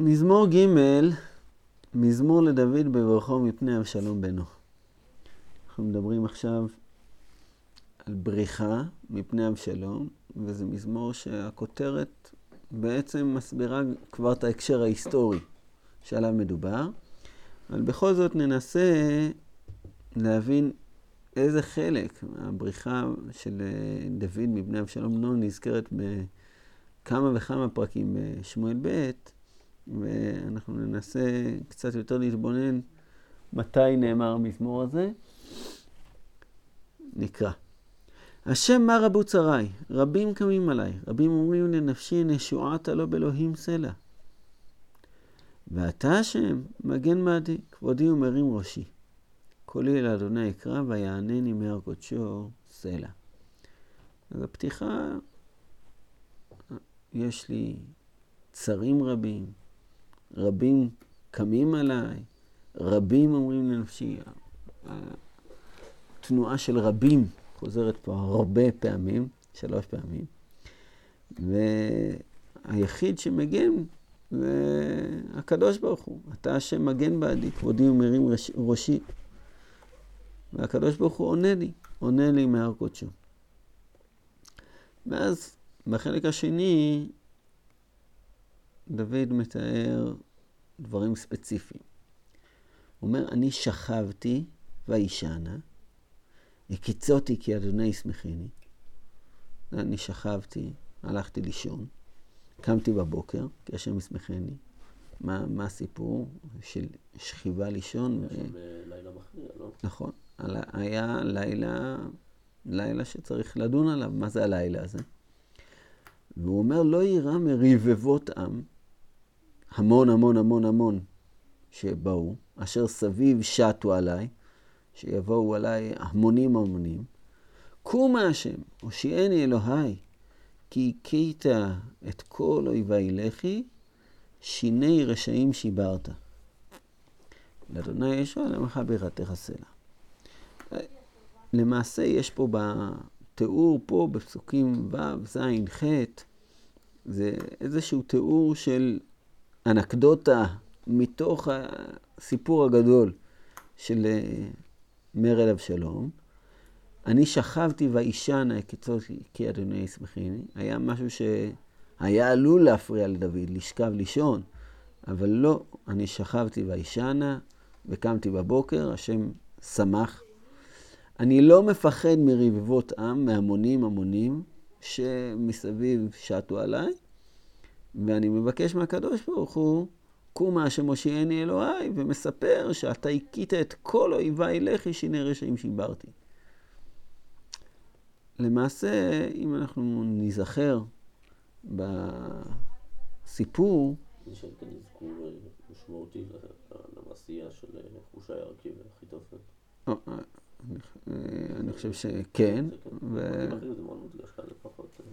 מזמור ג', מזמור לדוד בברכו מפני אבשלום בנו. אנחנו מדברים עכשיו על בריחה מפני אבשלום, וזה מזמור שהכותרת בעצם מסבירה כבר את ההקשר ההיסטורי שעליו מדובר, אבל בכל זאת ננסה להבין איזה חלק מהבריחה של דוד מפני אבשלום בנו נזכרת בכמה וכמה פרקים בשמואל ב', ואנחנו ננסה קצת יותר להתבונן מתי נאמר המזמור הזה. נקרא. השם מה רבו צריי, רבים קמים עליי, רבים אומרים לנפשי נשועת הלא באלוהים סלע. ואתה השם, מגן בעדי, כבודי ומרים ראשי. קולי אל אדוני אקרא, ויענני מהר קודשו סלע. אז הפתיחה, יש לי צרים רבים, רבים קמים עליי, רבים אומרים לנפשי. התנועה של רבים חוזרת פה הרבה פעמים, שלוש פעמים. והיחיד שמגן זה הקדוש ברוך הוא. אתה השם מגן בעדי, כבודי ומרים ראשי. והקדוש ברוך הוא עונה לי, עונה לי מהר קודשו. ואז בחלק השני, דוד מתאר דברים ספציפיים. הוא אומר, אני שכבתי וישנה, הקיצותי כי אדוני ישמחני. אני שכבתי, הלכתי לישון, קמתי בבוקר, כי השם ישמחני. מה, מה הסיפור של שכיבה לישון? יש שם לילה מכריע, לא? נכון. היה לילה, לילה שצריך לדון עליו, מה זה הלילה הזה? והוא אומר, לא יירא מרבבות עם, המון המון המון המון שבאו, אשר סביב שטו עליי, שיבואו עליי המונים המונים. קומה השם, הושיעני אלוהי, כי הכית את כל אויבי לחי, שיני רשעים שיברת. לאדוני ישוע למך בירתך סלע. למעשה יש פה בתיאור, פה בפסוקים ו', ז', ח', זה איזשהו תיאור של אנקדוטה מתוך הסיפור הגדול של מרד אבשלום. אני שכבתי וישנה קיצות כי אדוני ישמחיני. היה משהו שהיה עלול להפריע לדוד, לשכב לישון, אבל לא, אני שכבתי וישנה וקמתי בבוקר, השם שמח. אני לא מפחד מרבבות עם, מהמונים המונים, שמסביב שטו עליי, ואני מבקש מהקדוש ברוך הוא, קומה השם הושיעני אלוהי, ומספר שאתה הכית את כל אויביי לחי שיני רשעים שיברתי. למעשה, אם אנחנו ניזכר בסיפור... יש כאן אזכור משמעותי למעשייה של חושי הרכיב ואחיתופל. אני חושב שכן.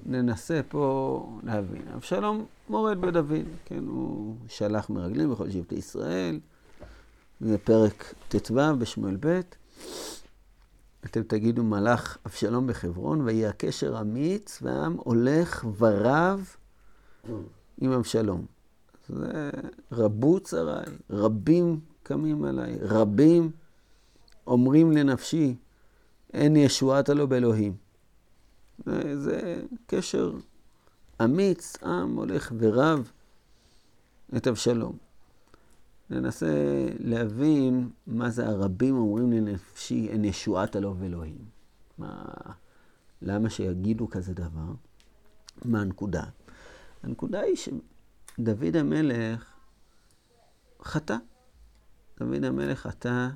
ננסה פה להבין. אבשלום מורד בדוד, כן, הוא שלח מרגלים בכל שבטי ישראל. זה פרק ט"ו בשמואל ב'. אתם תגידו מלאך אבשלום בחברון, ויהי הקשר אמיץ, והעם הולך ורב עם אבשלום. זה רבו צריי, רבים קמים עליי, רבים אומרים לנפשי, אין ישועת הלא באלוהים. זה קשר אמיץ, עם הולך ורב את אבשלום. ננסה להבין מה זה הרבים אומרים לנפשי, אין ישועת הלא באלוהים. מה, למה שיגידו כזה דבר? מה הנקודה? הנקודה היא שדוד המלך חטא. דוד המלך חטא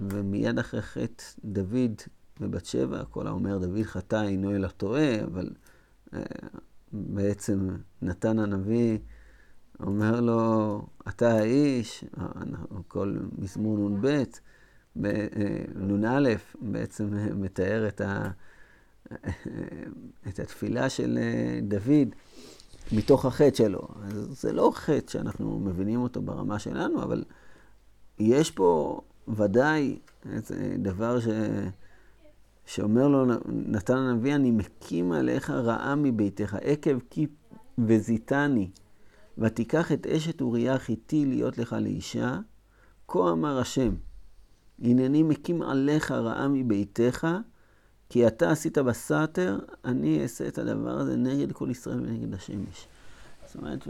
ומיד אחרי חטא דוד ובת שבע, כל האומר דוד חטא אינו אלא טועה, אבל uh, בעצם נתן הנביא אומר לו, אתה האיש, כל מזמור נ"ב, אה, נ"א בעצם מתאר את, ה, את התפילה של אה, דוד מתוך החטא שלו. אז זה לא חטא שאנחנו מבינים אותו ברמה שלנו, אבל יש פה ודאי דבר ש... שאומר לו נתן הנביא, אני מקים עליך רעה מביתך, עקב כי וזיתני. ותיקח את אשת אוריה החיתי להיות לך לאישה, כה אמר השם, הנני מקים עליך רעה מביתך, כי אתה עשית בסתר, אני אעשה את הדבר הזה נגד כל ישראל ונגד השמש. זאת אומרת,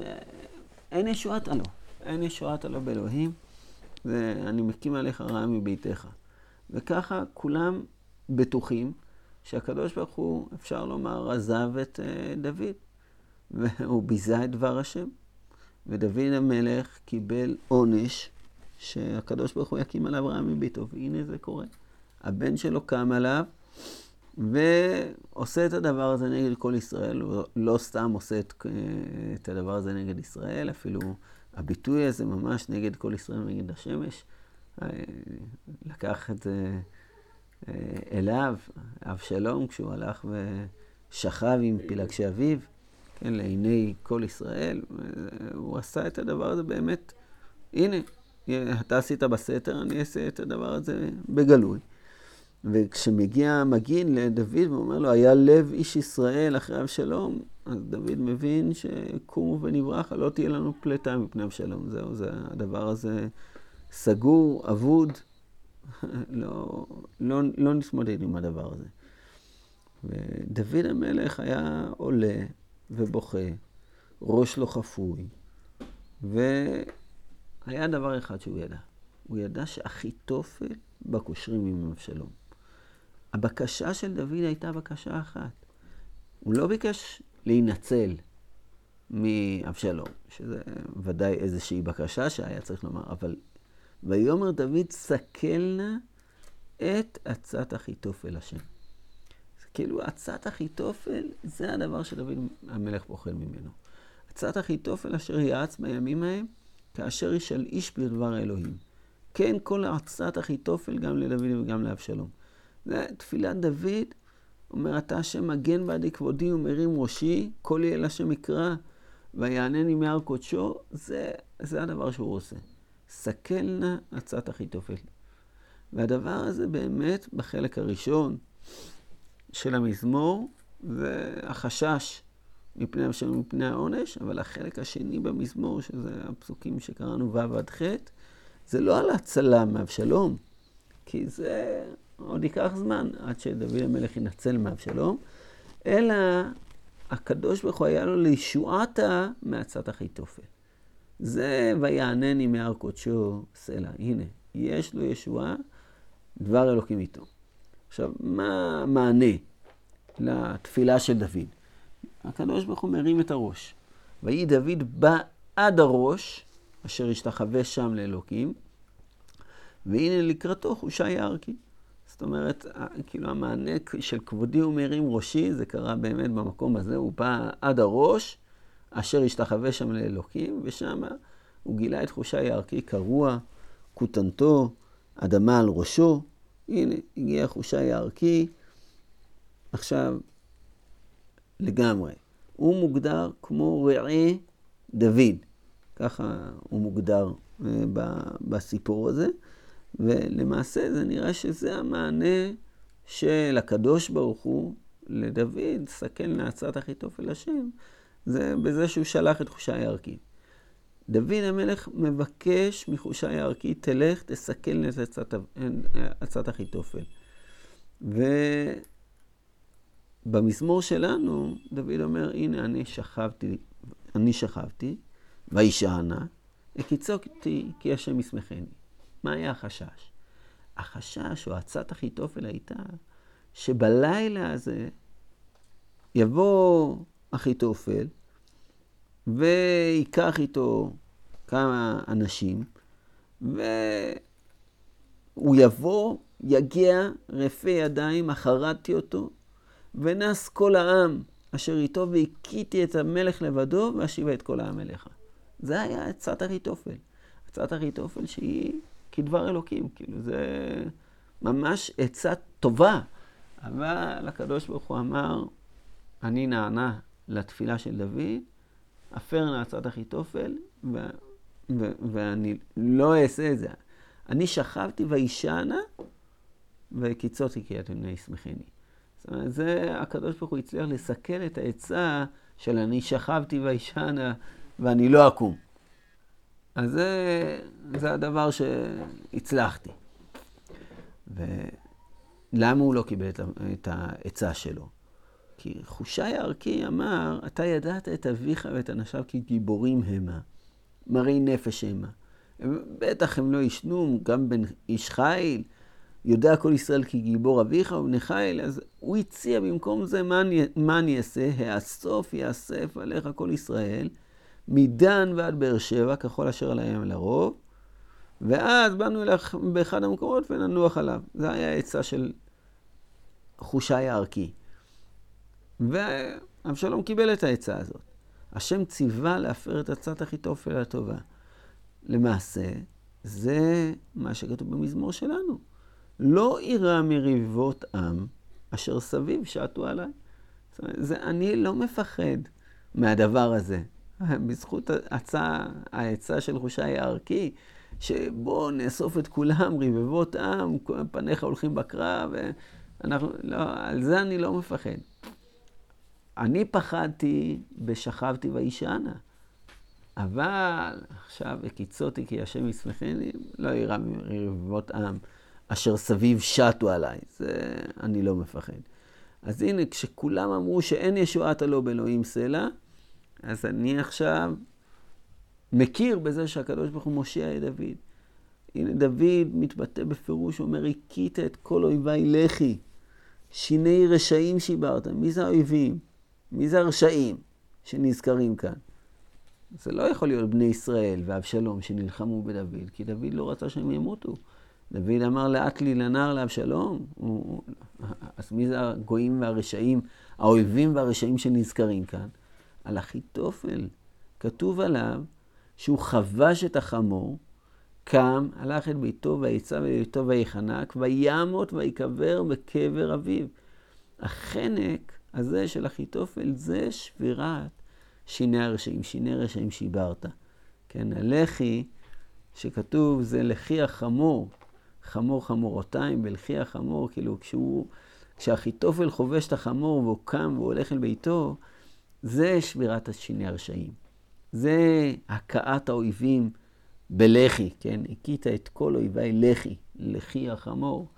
אין ישועתה לו, אין ישועתה לו באלוהים, ואני מקים עליך רעה מביתך. וככה כולם בטוחים שהקדוש ברוך הוא, אפשר לומר, עזב את אה, דוד, והוא ביזה את דבר השם. ודוד המלך קיבל עונש שהקדוש ברוך הוא יקים עליו רעה מביתו, והנה זה קורה. הבן שלו קם עליו ועושה את הדבר הזה נגד כל ישראל, לא סתם עושה את, את הדבר הזה נגד ישראל, אפילו הביטוי הזה ממש נגד כל ישראל ונגד השמש. אה, לקח את זה אה, אליו, אבשלום, כשהוא הלך ושכב עם פילגשי אביו, כן, לעיני כל ישראל, הוא עשה את הדבר הזה באמת, הנה, אתה עשית בסתר, אני אעשה את הדבר הזה בגלוי. וכשמגיע מגין לדוד ואומר לו, היה לב איש ישראל אחרי אבשלום, אז דוד מבין שקומו ונברחה, לא תהיה לנו פלטה מפני אבשלום. זהו, זה הדבר הזה סגור, אבוד, לא, לא, לא נתמודד עם הדבר הזה. ודוד המלך היה עולה ובוכה, ראש לא חפוי, והיה דבר אחד שהוא ידע. הוא ידע שאחיתופל בקושרים עם אבשלום. הבקשה של דוד הייתה בקשה אחת. הוא לא ביקש להינצל מאבשלום, שזה ודאי איזושהי בקשה שהיה צריך לומר, אבל ויאמר דוד, סכל נא את עצת אחיתופל השם. כאילו, עצת אחיתופל זה הדבר שדוד המלך פוחד ממנו. עצת אחיתופל אשר יעץ בימים ההם, כאשר ישאל איש בדבר האלוהים. כן, כל עצת אחיתופל גם לדוד וגם לאבשלום. זה תפילת דוד, אומר, אתה השם מגן בעדי כבודי ומרים ראשי, כל יהיה לשם יקרא, ויענני מהר קודשו, זה, זה הדבר שהוא עושה. סכל נא עצת אחיתופל. והדבר הזה באמת, בחלק הראשון של המזמור, זה החשש מפני השם ומפני העונש, אבל החלק השני במזמור, שזה הפסוקים שקראנו ו' עד ח', זה לא על הצלה מאבשלום, כי זה עוד ייקח זמן עד שדוד המלך ינצל מאבשלום, אלא הקדוש ברוך הוא היה לו לישועתה מעצת אחיתופל. זה ויענני מהר קודשו סלע. הנה, יש לו ישועה, דבר אלוקים איתו. עכשיו, מה המענה לתפילה של דוד? הקדוש ברוך הוא מרים את הראש. ויהי דוד בעד הראש, אשר השתחווה שם לאלוקים, והנה לקראתו חושי יערקי. זאת אומרת, כאילו המענה של כבודי ומרים ראשי, זה קרה באמת במקום הזה, הוא בא עד הראש, אשר השתחווה שם לאלוקים, ושם הוא גילה את חושי יערקי קרוע, כותנתו, אדמה על ראשו. הנה, הגיע חושי יערקי. עכשיו, לגמרי. הוא מוגדר כמו רעה דוד. ככה הוא מוגדר אה, בסיפור הזה. ולמעשה זה נראה שזה המענה של הקדוש ברוך הוא לדוד, סכן לעצת אחיתופל השם, זה בזה שהוא שלח את חושי הערכי. דוד המלך מבקש מחושי הערכי, תלך, תסכל את עצת אחיתופל. ובמזמור שלנו, דוד אומר, הנה אני שכבתי, אני שכבתי, וישענה, הקיצותי כי השם ישמחני. מה היה החשש? החשש או עצת אחיתופל הייתה שבלילה הזה יבוא אחיתופל וייקח איתו כמה אנשים והוא יבוא, יגיע רפה ידיים, אחרתי אותו ונס כל העם אשר איתו והכיתי את המלך לבדו ואשיבה את כל העם אליך. זה היה עצת אחיתופל. עצת אחיתופל שהיא כדבר אלוקים, כאילו זה ממש עצה טובה. אבל הקדוש ברוך הוא אמר, אני נענה לתפילה של דוד, אפר נעצת אחיתופל, ו- ו- ואני לא אעשה את זה. אני שכבתי וישנה, וקיצותי כי אתם בני ישמחני. זאת אומרת, זה, הקדוש ברוך הוא הצליח לסכל את העצה של אני שכבתי וישנה, ואני לא אקום. אז זה, זה הדבר שהצלחתי. ולמה הוא לא קיבל את העצה שלו? כי חושי הערכי אמר, אתה ידעת את אביך ואת אנשיו כגיבורים המה, מראי נפש המה. בטח הם לא ישנו, גם בן איש חיל, יודע כל ישראל כי גיבור אביך ובני חיל, אז הוא הציע במקום זה, מה אני, מה אני אעשה? האסוף יאסף עליך כל ישראל, מדן ועד באר שבע, ככל אשר על הים לרוב, ואז באנו אליך באחד המקומות וננוח עליו. זה היה העצה של חושי הערכי. ואבשלום קיבל את העצה הזאת. השם ציווה להפר את עצת אחיתופל הטובה. למעשה, זה מה שכתוב במזמור שלנו. לא אירע מריבות עם אשר סביב שעטו עליי. זאת אומרת, זה, אני לא מפחד מהדבר הזה. בזכות הצע, העצה של חושי הערכי, שבואו נאסוף את כולם, רבבות עם, פניך הולכים בקרב, ואנחנו, לא, על זה אני לא מפחד. אני פחדתי בשכבתי וישענה. אבל עכשיו הקיצותי כי השם ישמחני, לא ירא מרבבות עם אשר סביב שטו עליי. זה אני לא מפחד. אז הנה, כשכולם אמרו שאין ישועת הלא באלוהים סלע, אז אני עכשיו מכיר בזה שהקדוש ברוך הוא מושיע את דוד. הנה דוד מתבטא בפירוש, הוא אומר, הכית את כל אויביי לחי, שיני רשעים שיברת. מי זה האויבים? מי זה הרשעים שנזכרים כאן? זה לא יכול להיות בני ישראל ואבשלום שנלחמו בדוד, כי דוד לא רצה שהם ימותו. דוד אמר לאט לי לנער לאבשלום, הוא... אז מי זה הגויים והרשעים, האויבים והרשעים שנזכרים כאן? על אחיתופל. כתוב עליו שהוא חבש את החמור, קם, הלך אל ביתו ויצא בביתו ויחנק, וימות ויקבר בקבר אביו. החנק הזה של אחיתופל זה שבירת שיני הרשעים, שיני רשעים שיברת. כן, הלחי שכתוב זה לחי החמור, חמור חמורותיים בלחי החמור, כאילו כשהוא, כשאחיתופל חובש את החמור והוא קם והוא הולך אל ביתו, זה שבירת השיני הרשעים. זה הכאת האויבים בלחי, כן? הכית את כל אויבי לחי, לחי החמור,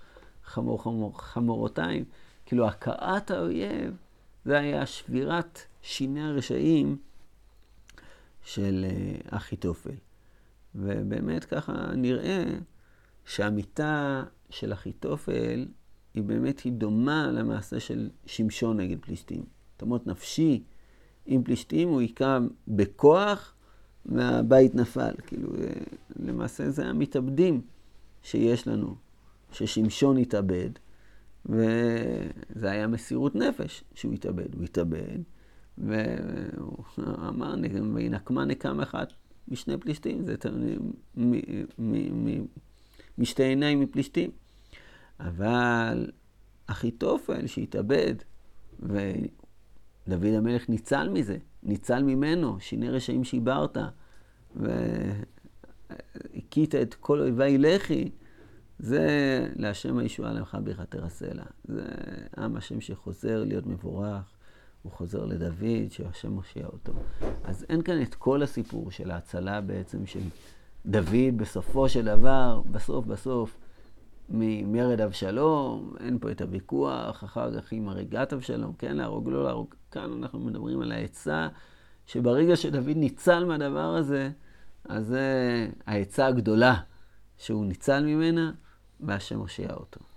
חמור חמור, חמורותיים. כאילו הכאת האויב, זה היה שבירת שיני הרשעים של אה, אחיתופל. ובאמת ככה נראה שהמיטה של אחיתופל היא באמת, היא דומה למעשה של שמשון נגד פלישתים. תמות נפשי עם פלישתים, הוא היכה בכוח והבית נפל. כאילו, אה, למעשה זה המתאבדים שיש לנו, ששמשון התאבד, וזה היה מסירות נפש שהוא התאבד. הוא התאבד, והוא אמר, וינקמה נקם אחת משני פלישתים, זה משתי עיניים מפלישתים. אבל אחיתופל שהתאבד, ודוד המלך ניצל מזה, ניצל ממנו, שיני רשעים שיברת, והכית את כל אויבי לחי, זה להשם הישועה לך ברכת תרסלה. זה עם השם שחוזר להיות מבורך. הוא חוזר לדוד, שהשם מושיע אותו. אז אין כאן את כל הסיפור של ההצלה בעצם של דוד בסופו של דבר, בסוף בסוף, ממרד אבשלום, אין פה את הוויכוח, אחר כך עם הריגת אבשלום, כן להרוג, לא להרוג. כאן אנחנו מדברים על העצה, שברגע שדוד ניצל מהדבר הזה, אז זה העצה הגדולה שהוא ניצל ממנה, והשם מושיע אותו.